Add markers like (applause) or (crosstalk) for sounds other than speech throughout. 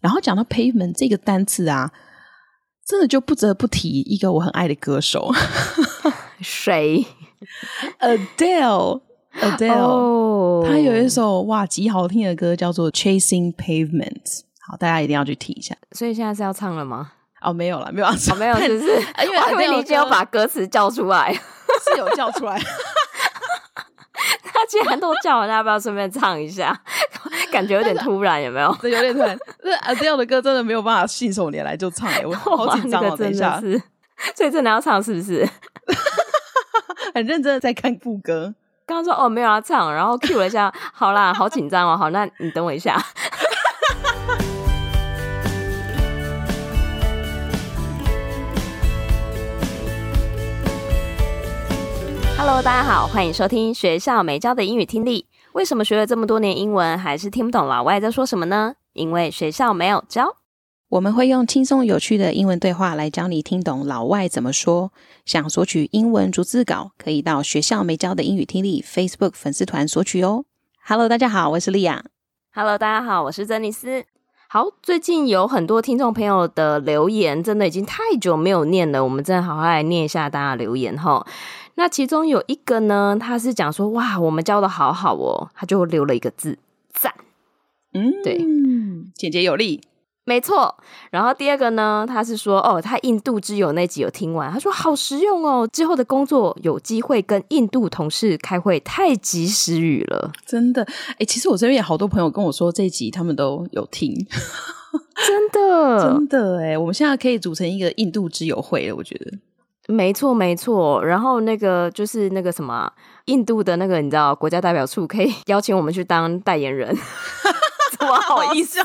然后讲到 pavement 这个单词啊，真的就不得不提一个我很爱的歌手，(laughs) 谁？Adele，Adele，他、(gasps) oh. 有一首哇极好听的歌，叫做 Chasing Pavement。好，大家一定要去听一下。所以现在是要唱了吗？哦，没有了，没有要唱，哦、没有，只是？因为我以为你已经要把歌词叫出来，(laughs) 是有叫出来。(laughs) 他既然都叫了，大家要不要顺便唱一下？(laughs) 感觉有点突然，有没有？(laughs) 这有点突然。这 Adele 的歌真的没有办法信手拈来就唱，(laughs) 我好紧张哦！等一下，所以真的要唱是不是？很认真的在看副歌。刚刚说哦没有要唱，然后 cue 了一下，好啦，好紧张哦。好，那你等我一下。Hello，大家好，欢迎收听学校没教的英语听力。为什么学了这么多年英文，还是听不懂老外在说什么呢？因为学校没有教。我们会用轻松有趣的英文对话来教你听懂老外怎么说。想索取英文逐字稿，可以到学校没教的英语听力 Facebook 粉丝团索取哦。Hello，大家好，我是莉亚。Hello，大家好，我是珍妮斯。好，最近有很多听众朋友的留言，真的已经太久没有念了，我们真的好好来念一下大家的留言哈。那其中有一个呢，他是讲说哇，我们教的好好哦，他就留了一个字赞，嗯，对，简洁有力，没错。然后第二个呢，他是说哦，他印度之友那集有听完，他说好实用哦，之后的工作有机会跟印度同事开会，太及时雨了，真的。哎，其实我这边有好多朋友跟我说这一集他们都有听，(laughs) 真的，真的哎，我们现在可以组成一个印度之友会了，我觉得。没错，没错。然后那个就是那个什么，印度的那个你知道，国家代表处可以 (laughs) 邀请我们去当代言人，(laughs) 怎么好意思？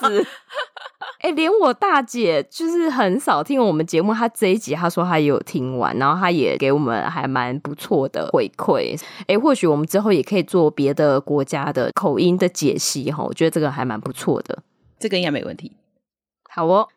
哎，连我大姐就是很少听我们节目，她这一集她说她也有听完，然后她也给我们还蛮不错的回馈。哎，或许我们之后也可以做别的国家的口音的解析哈，我觉得这个还蛮不错的，这个应该没问题。好哦。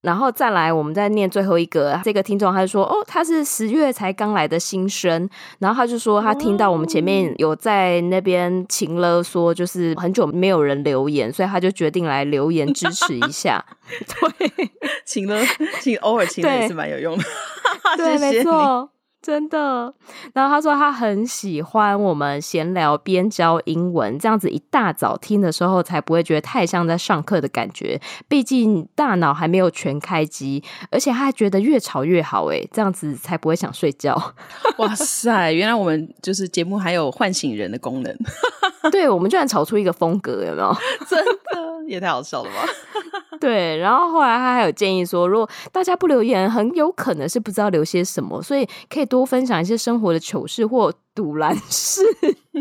然后再来，我们再念最后一个。这个听众他就说：“哦，他是十月才刚来的新生。”然后他就说：“他听到我们前面有在那边情了说，就是很久没有人留言，所以他就决定来留言支持一下。(laughs) ”对，(laughs) 情了，情偶尔情了也是蛮有用的。(laughs) 对，没错。真的，然后他说他很喜欢我们闲聊边教英文，这样子一大早听的时候才不会觉得太像在上课的感觉。毕竟大脑还没有全开机，而且他还觉得越吵越好，诶，这样子才不会想睡觉。(laughs) 哇塞，原来我们就是节目还有唤醒人的功能。对，我们居然吵出一个风格，有没有？(laughs) 真的也太好笑了吧？对，然后后来他还有建议说，如果大家不留言，很有可能是不知道留些什么，所以可以多分享一些生活的糗事或堵拦事，或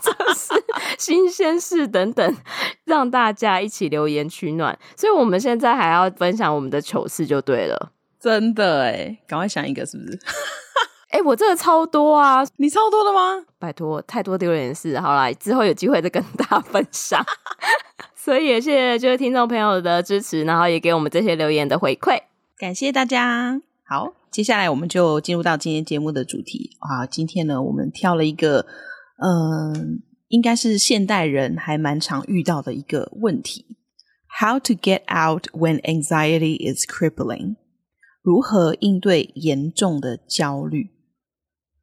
者是 (laughs) 新鲜事等等，让大家一起留言取暖。所以我们现在还要分享我们的糗事就对了，真的哎，赶快想一个是不是？哎，我这个超多啊，你超多的吗？拜托，太多丢脸事，好啦，之后有机会再跟大家分享。(laughs) 所以也谢谢就是听众朋友的支持，然后也给我们这些留言的回馈，感谢大家。好，接下来我们就进入到今天节目的主题啊。今天呢，我们挑了一个，嗯、呃，应该是现代人还蛮常遇到的一个问题：How to get out when anxiety is crippling？如何应对严重的焦虑？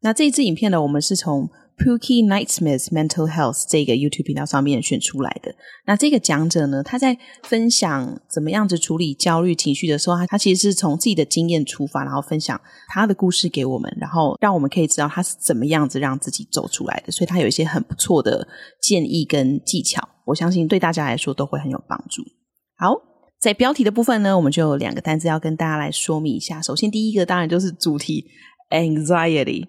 那这一支影片呢，我们是从 Pookie Nightsmith Mental Health 这个 YouTube 频道上面选出来的。那这个讲者呢，他在分享怎么样子处理焦虑情绪的时候，他他其实是从自己的经验出发，然后分享他的故事给我们，然后让我们可以知道他是怎么样子让自己走出来的。所以他有一些很不错的建议跟技巧，我相信对大家来说都会很有帮助。好，在标题的部分呢，我们就有两个单字要跟大家来说明一下。首先，第一个当然就是主题 Anxiety。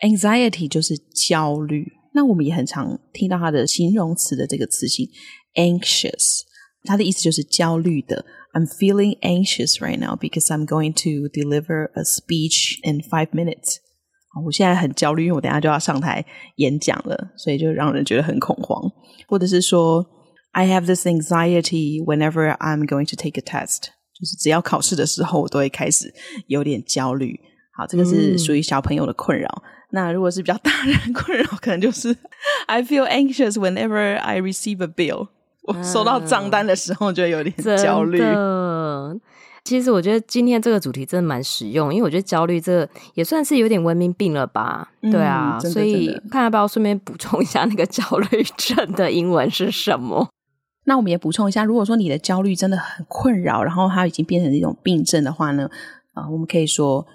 Anxiety 就是焦虑，那我们也很常听到它的形容词的这个词性 anxious。 它的意思就是焦虑的。I'm feeling anxious right now because I'm going to deliver a speech in five minutes。我现在很焦虑，因为我等下就要上台演讲了，所以就让人觉得很恐慌。或者是说，I have this anxiety whenever I'm going to take a test，就是只要考试的时候，我都会开始有点焦虑。 好，这个是属于小朋友的困扰。嗯、那如果是比较大人困扰，可能就是 I feel anxious whenever I receive a bill。(laughs) 我收到账单的时候就有点焦虑。嗯其实我觉得今天这个主题真的蛮实用，因为我觉得焦虑这也算是有点文明病了吧？嗯、对啊，所以看要不要顺便补充一下那个焦虑症的英文是什么？那我们也补充一下，如果说你的焦虑真的很困扰，然后它已经变成一种病症的话呢，啊、呃，我们可以说。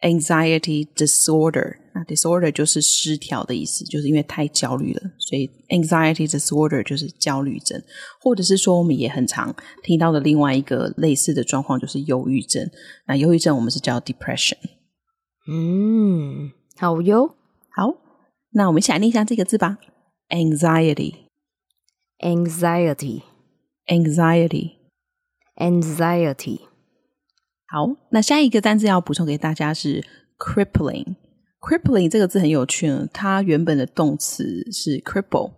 Anxiety disorder，那 disorder 就是失调的意思，就是因为太焦虑了，所以 anxiety disorder 就是焦虑症，或者是说我们也很常听到的另外一个类似的状况就是忧郁症。那忧郁症我们是叫 depression。嗯，好哟，好，那我们一起来念一下这个字吧：anxiety，anxiety，anxiety，anxiety。好，那下一个单字要补充给大家是 crippling。crippling 这个字很有趣呢，它原本的动词是 cripple。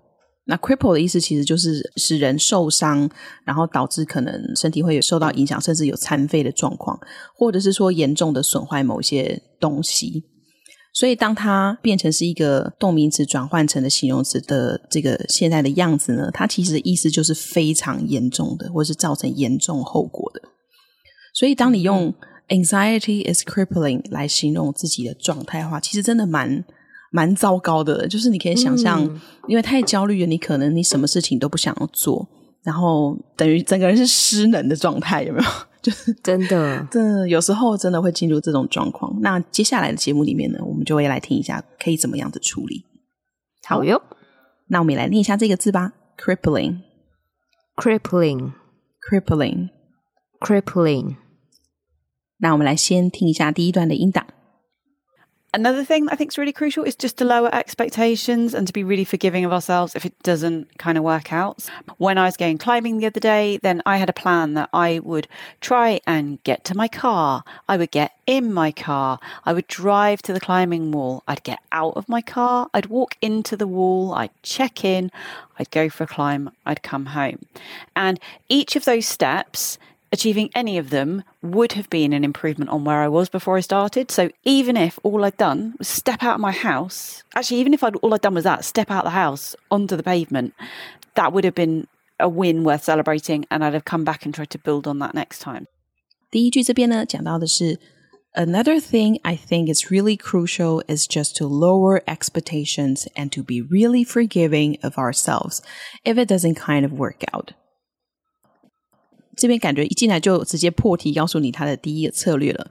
那 cripple 的意思其实就是使人受伤，然后导致可能身体会有受到影响，甚至有残废的状况，或者是说严重的损坏某些东西。所以当它变成是一个动名词转换成的形容词的这个现在的样子呢，它其实的意思就是非常严重的，或是造成严重后果的。所以，当你用 anxiety is crippling 来形容自己的状态的话，其实真的蛮蛮糟糕的。就是你可以想象，嗯、因为太焦虑了，你可能你什么事情都不想要做，然后等于整个人是失能的状态，有没有？(laughs) 就是真的，真的有时候真的会进入这种状况。那接下来的节目里面呢，我们就会来听一下可以怎么样的处理。好哟，那我们也来念一下这个字吧：crippling，crippling，crippling。Crippling。那我们来先听一下第一段的音档。Another thing that I think is really crucial is just to lower expectations and to be really forgiving of ourselves if it doesn't kind of work out. When I was going climbing the other day, then I had a plan that I would try and get to my car. I would get in my car. I would drive to the climbing wall. I'd get out of my car. I'd walk into the wall. I'd check in. I'd go for a climb. I'd come home. And each of those steps achieving any of them would have been an improvement on where I was before I started. So even if all I'd done was step out of my house, actually, even if I'd, all I'd done was that, step out of the house onto the pavement, that would have been a win worth celebrating. And I'd have come back and tried to build on that next time. 第一句这边呢，讲到的是 Another thing I think is really crucial is just to lower expectations and to be really forgiving of ourselves if it doesn't kind of work out. 这边感觉一进来就直接破题，告诉你他的第一个策略了。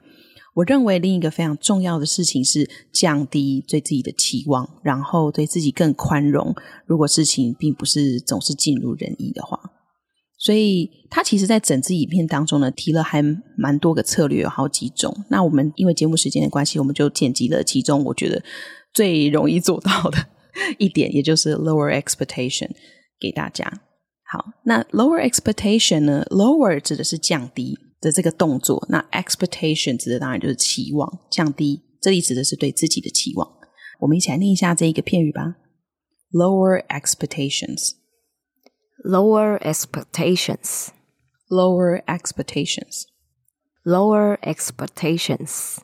我认为另一个非常重要的事情是降低对自己的期望，然后对自己更宽容。如果事情并不是总是尽如人意的话，所以他其实在整支影片当中呢，提了还蛮多个策略，有好几种。那我们因为节目时间的关系，我们就剪辑了其中我觉得最容易做到的一点，也就是 lower expectation 给大家。好，那 lower expectation 呢？lower 指的是降低的这个动作，那 expectation 指的当然就是期望，降低，这里指的是对自己的期望。我们一起来念一下这一个片语吧：lower expectations，lower expectations，lower expectations，lower expectations。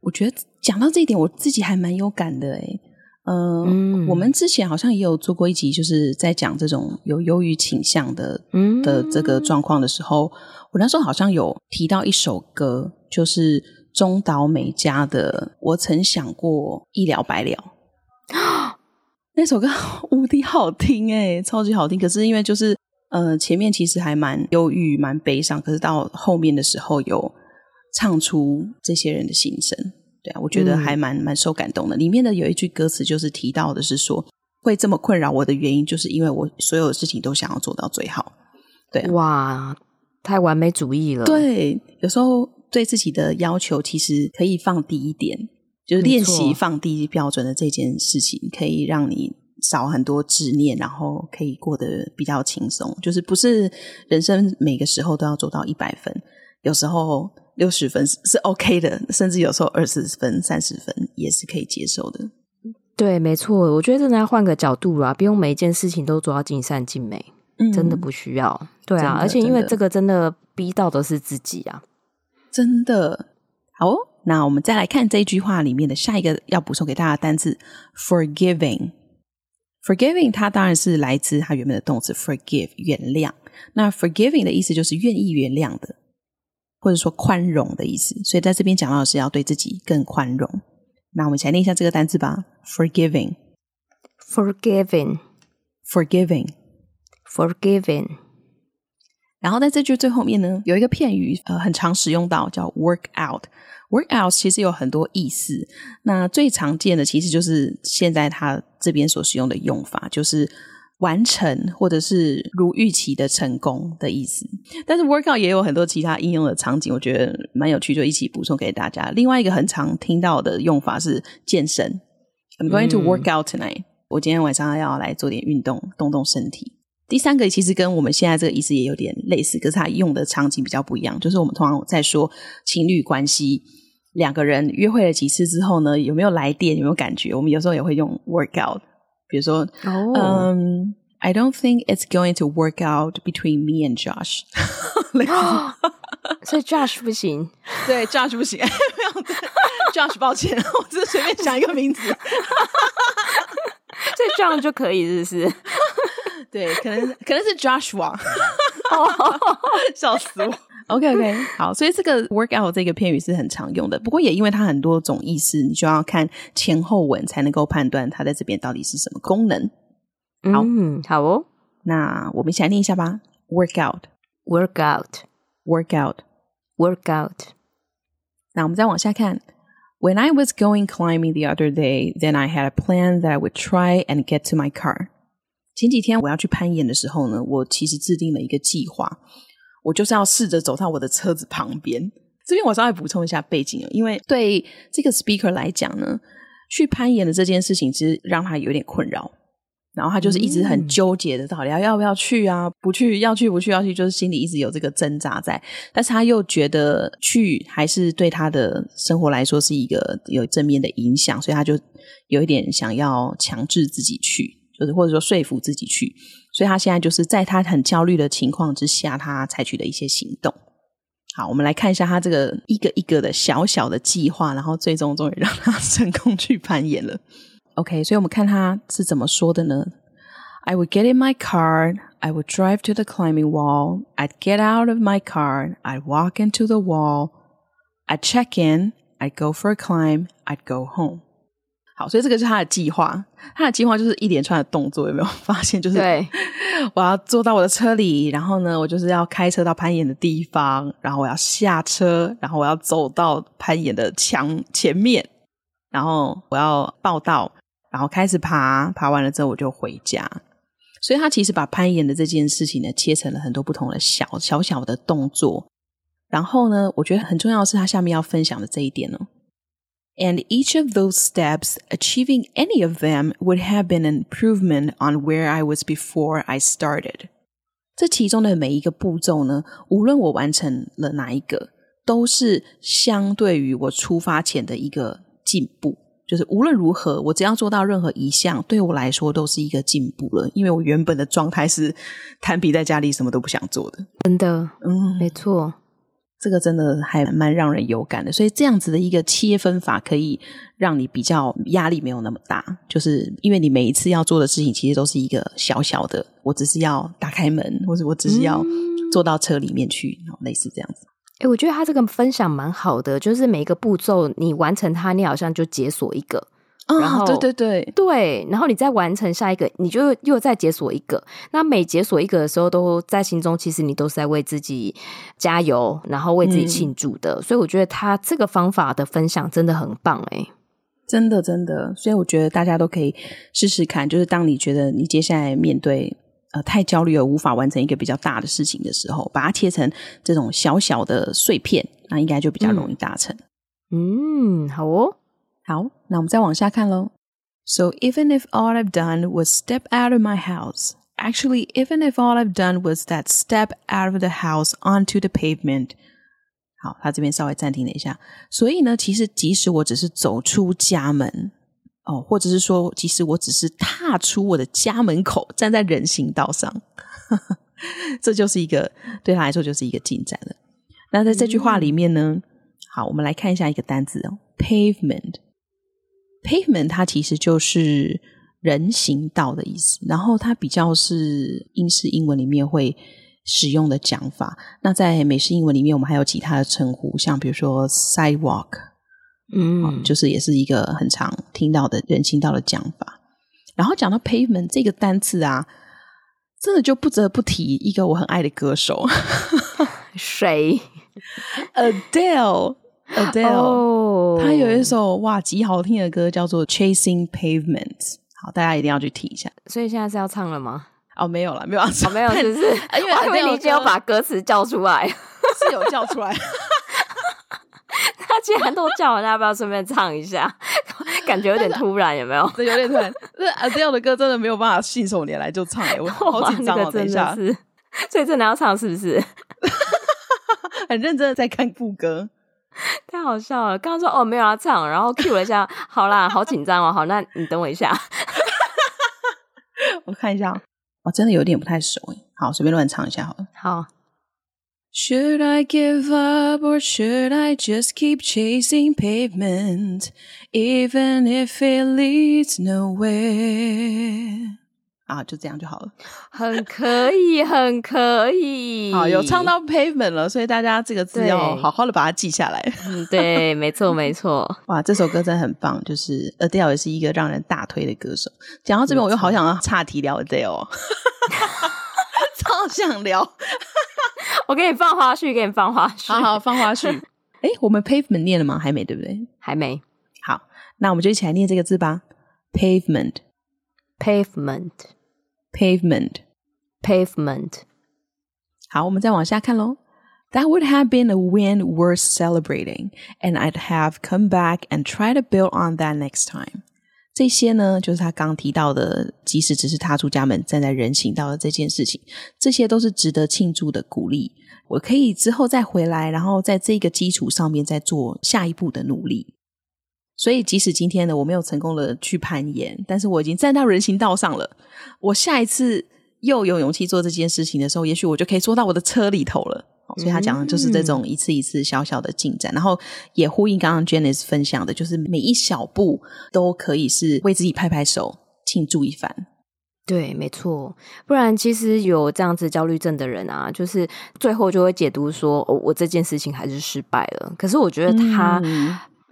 我觉得讲到这一点，我自己还蛮有感的诶。呃、嗯，我们之前好像也有做过一集，就是在讲这种有忧郁倾向的、嗯、的这个状况的时候，我那时候好像有提到一首歌，就是中岛美嘉的《我曾想过一了百了》。(laughs) 那首歌 (laughs) 无敌好听诶，超级好听。可是因为就是呃前面其实还蛮忧郁、蛮悲伤，可是到后面的时候有唱出这些人的心声。对啊，我觉得还蛮蛮受感动的。里面的有一句歌词就是提到的是说，会这么困扰我的原因，就是因为我所有的事情都想要做到最好。对啊，哇，太完美主义了。对，有时候对自己的要求其实可以放低一点，就是练习放低标准的这件事情，可以让你少很多执念，然后可以过得比较轻松。就是不是人生每个时候都要做到一百分，有时候六十分是 OK 的，甚至有时候二十分、三十分也是可以接受的。对，没错，我觉得真的要换个角度啦，不用每一件事情都做到尽善尽美，嗯，真的不需要。对啊，而且因为这个真的逼到的是自己啊，真的。好哦，那我们再来看这一句话里面的下一个要补充给大家的单词，forgiving。forgiving 它当然是来自它原本的动词 forgive 原谅。那 forgiving 的意思就是愿意原谅的，或者说宽容的意思。所以在这边讲到的是要对自己更宽容。那我们一起来念一下这个单词吧：forgiving，forgiving，forgiving。然后在这句最后面呢，有一个片语，呃，很常使用到，叫 work out。work out 其实有很多意思，那最常见的其实就是现在它这边所使用的用法，就是完成或者是如预期的成功的意思。但是 work out 也有很多其他应用的场景，我觉得蛮有趣，就一起补充给大家。另外一个很常听到的用法是健身，I'm going to work out tonight。嗯，我今天晚上要来做点运动，动动身体。第三个其实跟我们现在这个意思也有点类似，可是它用的场景比较不一样，就是我们通常在说情侣关系。两个人约会了几次之后呢，有没有来电？有没有感觉？我们有时候也会用 work out，比如说，嗯、oh. um,，I don't think it's going to work out between me and Josh。(laughs) (gasps) 所以 Josh 不行，对，Josh (laughs) 不行，没有，(laughs) Josh 抱歉，我只是随便想一个名字，所以这样就可以，是不是？对，可能可能是 Joshua，笑死我。 OK OK，好，所以这个 work out 这个片语是很常用的，不过也因为它很多种意思，你就要看前后文才能够判断它在这边到底是什么功能。好，嗯，好哦，那我们一起来念一下吧。work out，work out，work out，work out。那我们再往下看。When I was going climbing the other day, then I had a plan that I would try and get to my car. 前几天我要去攀岩的时候呢，我其实制定了一个计划。我就是要试着走到我的车子旁边。这边我稍微补充一下背景，因为对这个 speaker 来讲呢，去攀岩的这件事情其实让他有点困扰。然后他就是一直很纠结的，到底要要不要去啊？不去，要去不去？要去，就是心里一直有这个挣扎在。但是他又觉得去还是对他的生活来说是一个有正面的影响，所以他就有一点想要强制自己去。就是或者说说服自己去，所以他现在就是在他很焦虑的情况之下，他采取的一些行动。好，我们来看一下他这个一个一个的小小的计划，然后最终终于让他成功去攀岩了。OK，所以我们看他是怎么说的呢？I (laughs) would get in my car, I would drive to the climbing wall, I'd get out of my car, I'd walk into the wall, I'd check in, I'd go for a climb, I'd go home. 好，所以这个是他的计划。他的计划就是一连串的动作，有没有发现？就是对，(laughs) 我要坐到我的车里，然后呢，我就是要开车到攀岩的地方，然后我要下车，然后我要走到攀岩的墙前面，然后我要报道，然后开始爬，爬完了之后我就回家。所以他其实把攀岩的这件事情呢，切成了很多不同的小小小的动作。然后呢，我觉得很重要的是他下面要分享的这一点呢。And each of those steps, achieving any of them, would have been an improvement on where I was before I started. 这其中的每一个步骤呢，无论我完成了哪一个，都是相对于我出发前的一个进步。就是无论如何，我只要做到任何一项，对我来说都是一个进步了。因为我原本的状态是瘫毙在家里，什么都不想做的。真的，嗯，没错。这个真的还蛮让人有感的，所以这样子的一个切分法可以让你比较压力没有那么大，就是因为你每一次要做的事情其实都是一个小小的，我只是要打开门，或者我只是要坐到车里面去，然后类似这样子。诶，我觉得他这个分享蛮好的，就是每一个步骤你完成它，你好像就解锁一个。然后，对对对对，然后你再完成下一个，你就又再解锁一个。那每解锁一个的时候，都在心中，其实你都是在为自己加油，然后为自己庆祝的。嗯、所以我觉得他这个方法的分享真的很棒，诶，真的真的。所以我觉得大家都可以试试看，就是当你觉得你接下来面对呃太焦虑而无法完成一个比较大的事情的时候，把它切成这种小小的碎片，那应该就比较容易达成。嗯，好哦。好，那我们再往下看喽。So even if all I've done was step out of my house, actually, even if all I've done was that step out of the house onto the pavement. 好，他这边稍微暂停了一下。所以呢，其实即使我只是走出家门，哦，或者是说，即使我只是踏出我的家门口，站在人行道上，呵呵这就是一个对他来说就是一个进展了。那在这句话里面呢，好，我们来看一下一个单字哦，pavement。Pavement 它其实就是人行道的意思，然后它比较是英式英文里面会使用的讲法。那在美式英文里面，我们还有其他的称呼，像比如说 sidewalk，嗯、哦，就是也是一个很常听到的人行道的讲法。然后讲到 pavement 这个单词啊，真的就不得不提一个我很爱的歌手，(laughs) 谁？Adele。Adele，、oh. 他有一首哇极好听的歌，叫做《Chasing Pavements》。好，大家一定要去听一下。所以现在是要唱了吗？哦，没有了，没有要唱，哦、没有，只 (laughs) 是因为我还以为你已经有把歌词叫出来，是有叫出来。(laughs) 他既然都叫了，那要不要顺便唱一下？(laughs) 感觉有点突然，有没有？对，有点突然。那 Adele 的歌真的没有办法信手拈来就唱，哎，我好紧张哦。等一下，所以真的要唱是不是？很认真的在看副歌。太好笑了！刚刚说哦没有要唱，然后 cue 了一下，好啦，好紧张哦。好，那你等我一下，我看一下，我真的有点不太熟诶。好，随便乱唱一下好了。好。Should I give up or should I just keep chasing pavement, even if it leads nowhere? 啊，就这样就好了，很可以，很可以。(laughs) 好，有唱到 pavement 了，所以大家这个字要好好的把它记下来。嗯，对，没错，没错。哇，这首歌真的很棒，就是 Adele 也是一个让人大推的歌手。讲到这边，我又好想要岔题聊 Adele，(laughs) 超想聊。(laughs) 我给你放花絮，给你放花絮，好好放花絮。哎，我们 pavement 念了吗？还没，对不对？还没。好，那我们就一起来念这个字吧，pavement，pavement。Pavement, pavement。好，我们再往下看喽。That would have been a win worth celebrating, and I'd have come back and try to build on that next time。这些呢，就是他刚提到的，即使只是踏出家门，站在人行道的这件事情，这些都是值得庆祝的鼓励。我可以之后再回来，然后在这个基础上面再做下一步的努力。 所以，即使今天呢，我没有成功的去攀岩，但是我已经站到人行道上了。我下一次又有勇气做这件事情的时候，也许我就可以坐到我的车里头了。所以他讲的就是这种一次一次小小的进展，嗯、然后也呼应刚刚 Janice 分享的，就是每一小步都可以是为自己拍拍手，庆祝一番。对，没错。不然，其实有这样子焦虑症的人啊，就是最后就会解读说，哦，我这件事情还是失败了。可是我觉得他。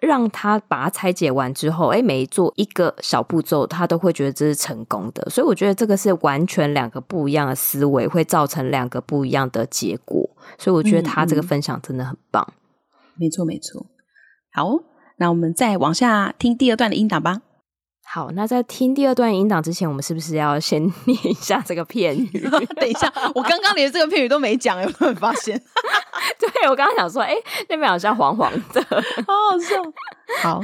嗯让他把它拆解完之后，哎，每做一个小步骤，他都会觉得这是成功的。所以我觉得这个是完全两个不一样的思维，会造成两个不一样的结果。所以我觉得他这个分享真的很棒。嗯嗯、没错，没错。好，那我们再往下听第二段的音档吧。好，那在听第二段音档之前，我们是不是要先念一下这个片语？(laughs) 等一下，我刚刚连这个片语都没讲，有没有发现？(laughs) 对，我刚刚想说，哎，那边好像黄黄的，(laughs) 好好笑。好，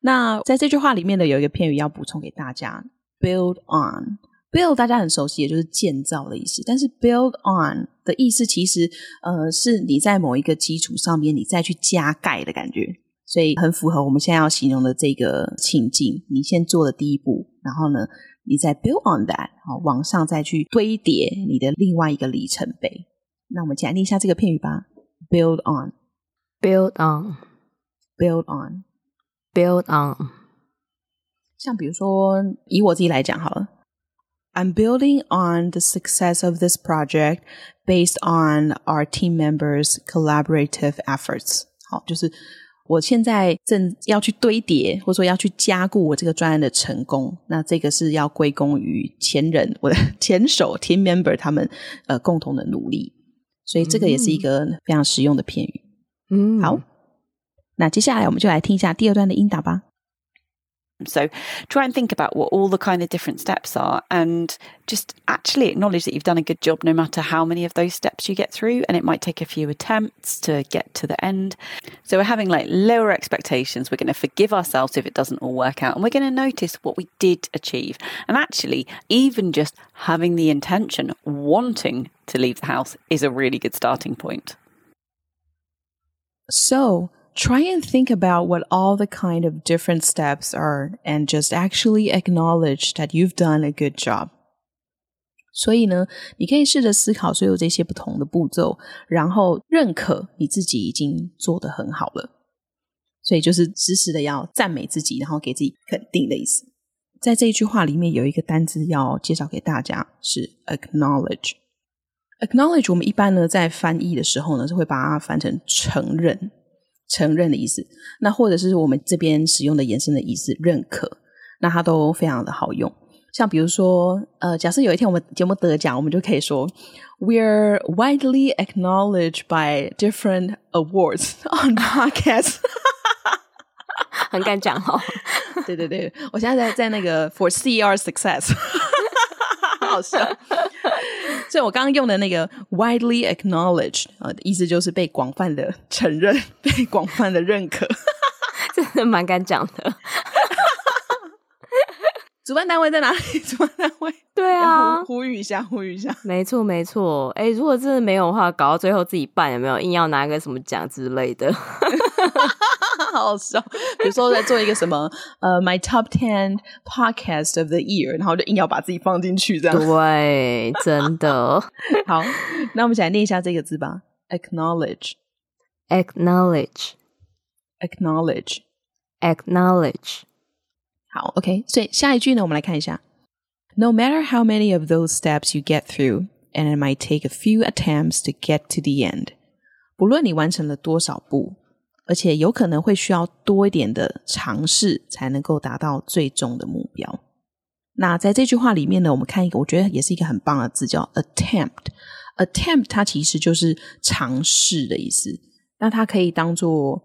那在这句话里面的有一个片语要补充给大家，build on，build 大家很熟悉，也就是建造的意思。但是 build on 的意思其实，呃，是你在某一个基础上面，你再去加盖的感觉。所以很符合我们现在要形容的这个情境。你先做了第一步，然后呢，你再 build on that，好，往上再去堆叠你的另外一个里程碑。那我们来念一下这个片语吧：build on，build on，build on，build on。像比如说，以我自己来讲好了，I'm building on the success of this project based on our team members' collaborative efforts。好，就是。我现在正要去堆叠，或者说要去加固我这个专案的成功，那这个是要归功于前人，我的前手 team member 他们呃共同的努力， 所以这个也是一个非常实用的片语。嗯，好，那接下来我们就来听一下第二段的音档吧。So try and think about what all the kind of different steps are and just actually acknowledge that you've done a good job no matter how many of those steps you get through. And it might take a few attempts to get to the end. So we're having like lower expectations. We're going to forgive ourselves if it doesn't all work out. And we're going to notice what we did achieve. And actually, even just having the intention, wanting to leave the house is a really good starting point. So, try and think about what all the kind of different steps are and just actually acknowledge that you've done a good job. 所以呢，你可以试着思考所有这些不同的步骤，然后认可你自己已经做得很好了。所以就是时时的要赞美自己，然后给自己肯定的意思。在这一句话里面有一个单字要介绍给大家，是 acknowledge。acknowledge 我们一般呢在翻译的时候呢是会把它翻成承认。承认的意思，那或者是我们这边使用的延伸的意思，认可，那它都非常的好用。像比如说，呃，假设有一天我们节目得奖，我们就可以说，We're widely acknowledged by different awards on (laughs) podcasts。(laughs) (laughs) 很敢讲哦。对对对，我现在在在那个 For CR Success，好好笑。所以我刚刚用的那个 widely acknowledged 啊、呃，意思就是被广泛的承认、(laughs) 被广泛的认可，(laughs) 真的蛮敢讲的。(laughs) 主办单位在哪里？主办单位对啊，呼呼吁一下，呼吁一下。没错，没错。哎，如果真的没有的话，搞到最后自己办有没有？硬要拿个什么奖之类的。(laughs) 好好笑，比如说在做一个什么呃、uh,，My Top Ten Podcast of the Year，然后就硬要把自己放进去，这样对，真的好。那我们一起来念一下这个字吧：acknowledge，acknowledge，acknowledge。(laughs) 好，OK。所以下一句呢，我们来看一下：No matter how many of those steps you get through, and it might take a few attempts to get to the end。不论你完成了多少步。 而且有可能会需要多一点的尝试，才能够达到最终的目标。那在这句话里面呢，我们看一个，我觉得也是一个很棒的字，叫 attempt。attempt 它其实就是尝试的意思。那它可以当做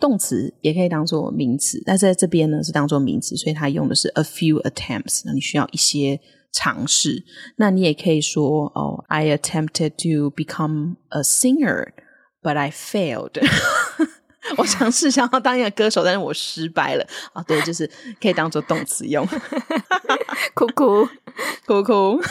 动词，也可以当做名词。但是在这边呢是当做名词，所以它用的是 a few attempts。那你需要一些尝试。那你也可以说哦，I attempted to become a singer，but I failed。(laughs) (laughs) 我尝试想要当一个歌手，但是我失败了啊！对，就是可以当做动词用，哭哭哭哭。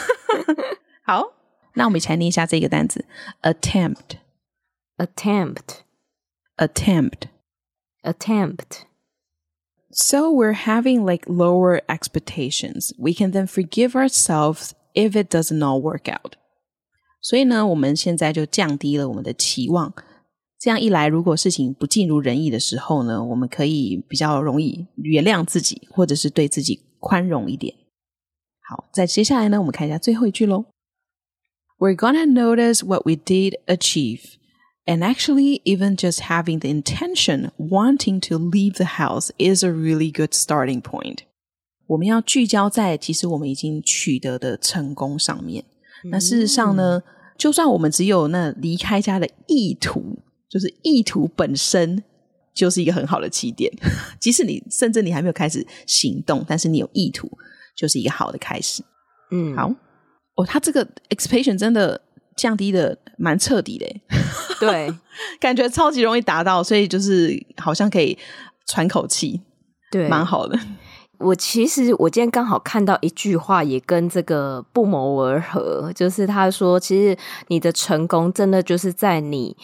好，那我们一起来念一下这个单词：attempt，attempt，attempt，attempt。So (laughs) we're (laughs) having like lower expectations. We can then forgive ourselves if it does not work out. 所以呢，我们现在就降低了我们的期望。 这样一来，如果事情不尽如人意的时候呢，我们可以比较容易原谅自己，或者是对自己宽容一点。好，在接下来呢，我们看一下最后一句喽。We're gonna notice what we did achieve, and actually, even just having the intention wanting to leave the house is a really good starting point. 我们要聚焦在其实我们已经取得的成功上面。那事实上呢，就算我们只有那离开家的意图。就是意图本身就是一个很好的起点，(laughs) 即使你甚至你还没有开始行动，但是你有意图，就是一个好的开始。嗯，好，哦，他这个 expectation 真的降低的蛮彻底的，(laughs) 对，感觉超级容易达到，所以就是好像可以喘口气，对，蛮好的。我其实我今天刚好看到一句话，也跟这个不谋而合，就是他说，其实你的成功真的就是在你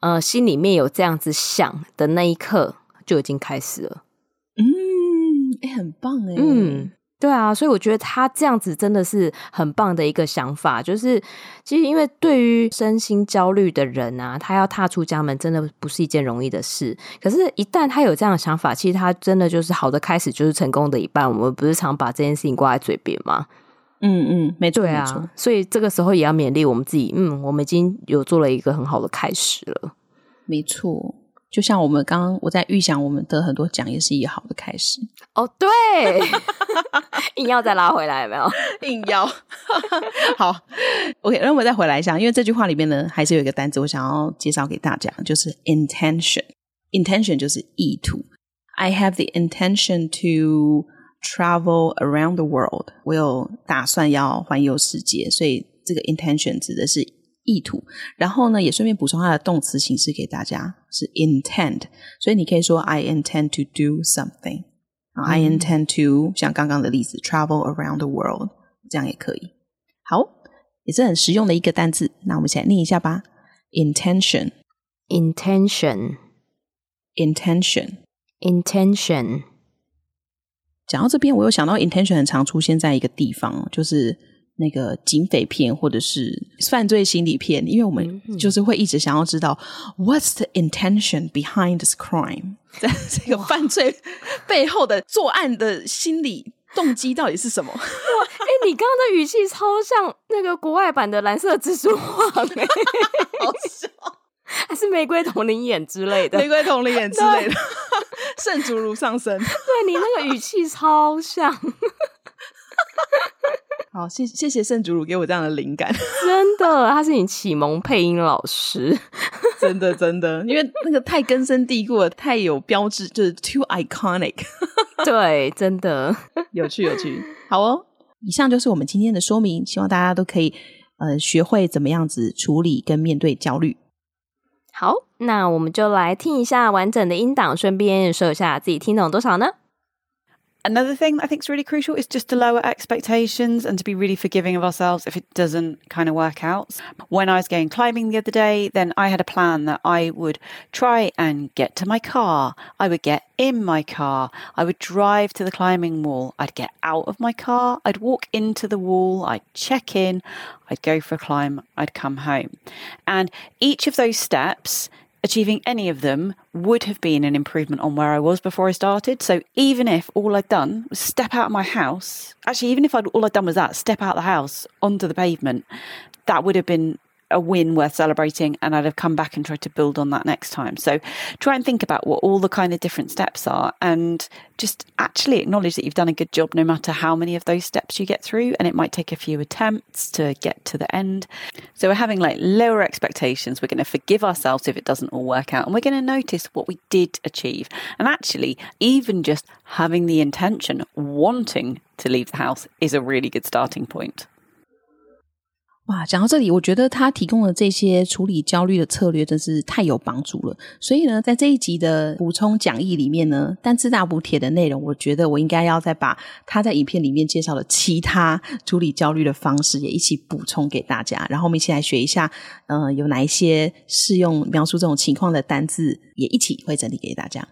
呃心里面有这样子想的那一刻就已经开始了。嗯，哎，很棒哎，嗯。对啊，所以我觉得他这样子真的是很棒的一个想法。就是其实，因为对于身心焦虑的人啊，他要踏出家门，真的不是一件容易的事。可是，一旦他有这样的想法，其实他真的就是好的开始，就是成功的一半。我们不是常把这件事情挂在嘴边吗？嗯嗯，没错，对啊。没错。所以这个时候也要勉励我们自己。嗯，我们已经有做了一个很好的开始了。没错。就像我们刚刚我在预想，我们得很多奖也是一个好的开始。哦，对，(laughs) 硬要再拉回来，有没有？(laughs) 硬要。好，OK，那我们再回来一下，因为这句话里面呢，还是有一个单词我想要介绍给大家，就是 intention。intention 就是意图。I have the intention to travel around the world。我有打算要环游世界，所以这个 intention 指的是意图。然后呢，也顺便补充它的动词形式给大家是 intend，所以你可以说 I intend to do something。I intend to 像刚刚的例子 travel around the world，这样也可以。好，也是很实用的一个单字。那我们一起来念一下吧。Intention，intention，intention。讲到这边，我又想到 intention 很常出现在一个地方，就是那个警匪片或者是犯罪心理片，因为我们就是会一直想要知道 What's the intention behind this crime？(laughs) 在这个犯罪背后的作案的心理动机到底是什么？(laughs) 哇！哎、欸，你刚刚的语气超像那个国外版的蓝色蜘蛛网，哎，(laughs) 好笑，还是玫瑰瞳铃眼之类的，玫瑰瞳铃眼之类的，圣主如上身，对你那个语气超像。好，谢谢谢圣主鲁给我这样的灵感，(laughs) (laughs) 真的，他是你启蒙配音老师，(laughs) 真的真的，因为那个太根深蒂固了，太有标志，就是 too iconic，对，真的。有趣有趣。好哦，以上就是我们今天的说明，希望大家都可以呃学会怎么样子处理跟面对焦虑。好，那我们就来听一下完整的音档，顺便说一下自己听懂多少呢？Another thing that I think is really crucial is just to lower expectations and to be really forgiving of ourselves if it doesn't kind of work out. When I was going climbing the other day, then I had a plan that I would try and get to my car. I would get in my car. I would drive to the climbing wall. I'd get out of my car. I'd walk into the wall. I'd check in. I'd go for a climb. I'd come home. And each of those steps achieving any of them would have been an improvement on where I was before I started. So even if all I'd done was step out of my house, actually, even if I'd, all I'd done was that, step out of the house onto the pavement, that would have been a win worth celebrating and I'd have come back and tried to build on that next time. So try and think about what all the kind of different steps are and just actually acknowledge that you've done a good job no matter how many of those steps you get through and it might take a few attempts to get to the end. So we're having like lower expectations. We're going to forgive ourselves if it doesn't all work out and we're going to notice what we did achieve. And actually even just having the intention wanting to leave the house is a really good starting point. 哇，讲到这里，我觉得他提供的这些处理焦虑的策略真是太有帮助了。所以呢，在这一集的补充讲义里面呢，单字大补帖的内容，我觉得我应该要再把他在影片里面介绍的其他处理焦虑的方式也一起补充给大家。然后我们一起来学一下，嗯、呃，有哪一些适用描述这种情况的单字，也一起会整理给大家。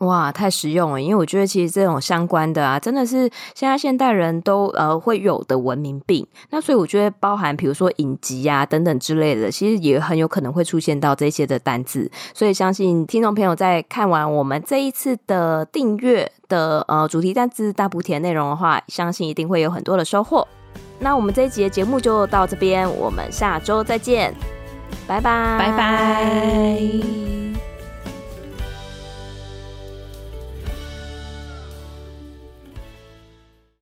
哇，太实用了！因为我觉得其实这种相关的啊，真的是现在现代人都呃会有的文明病。那所以我觉得包含比如说影集啊等等之类的，其实也很有可能会出现到这些的单字。所以相信听众朋友在看完我们这一次的订阅的呃主题单字大补帖内容的话，相信一定会有很多的收获。那我们这一集的节目就到这边，我们下周再见，拜拜，拜拜。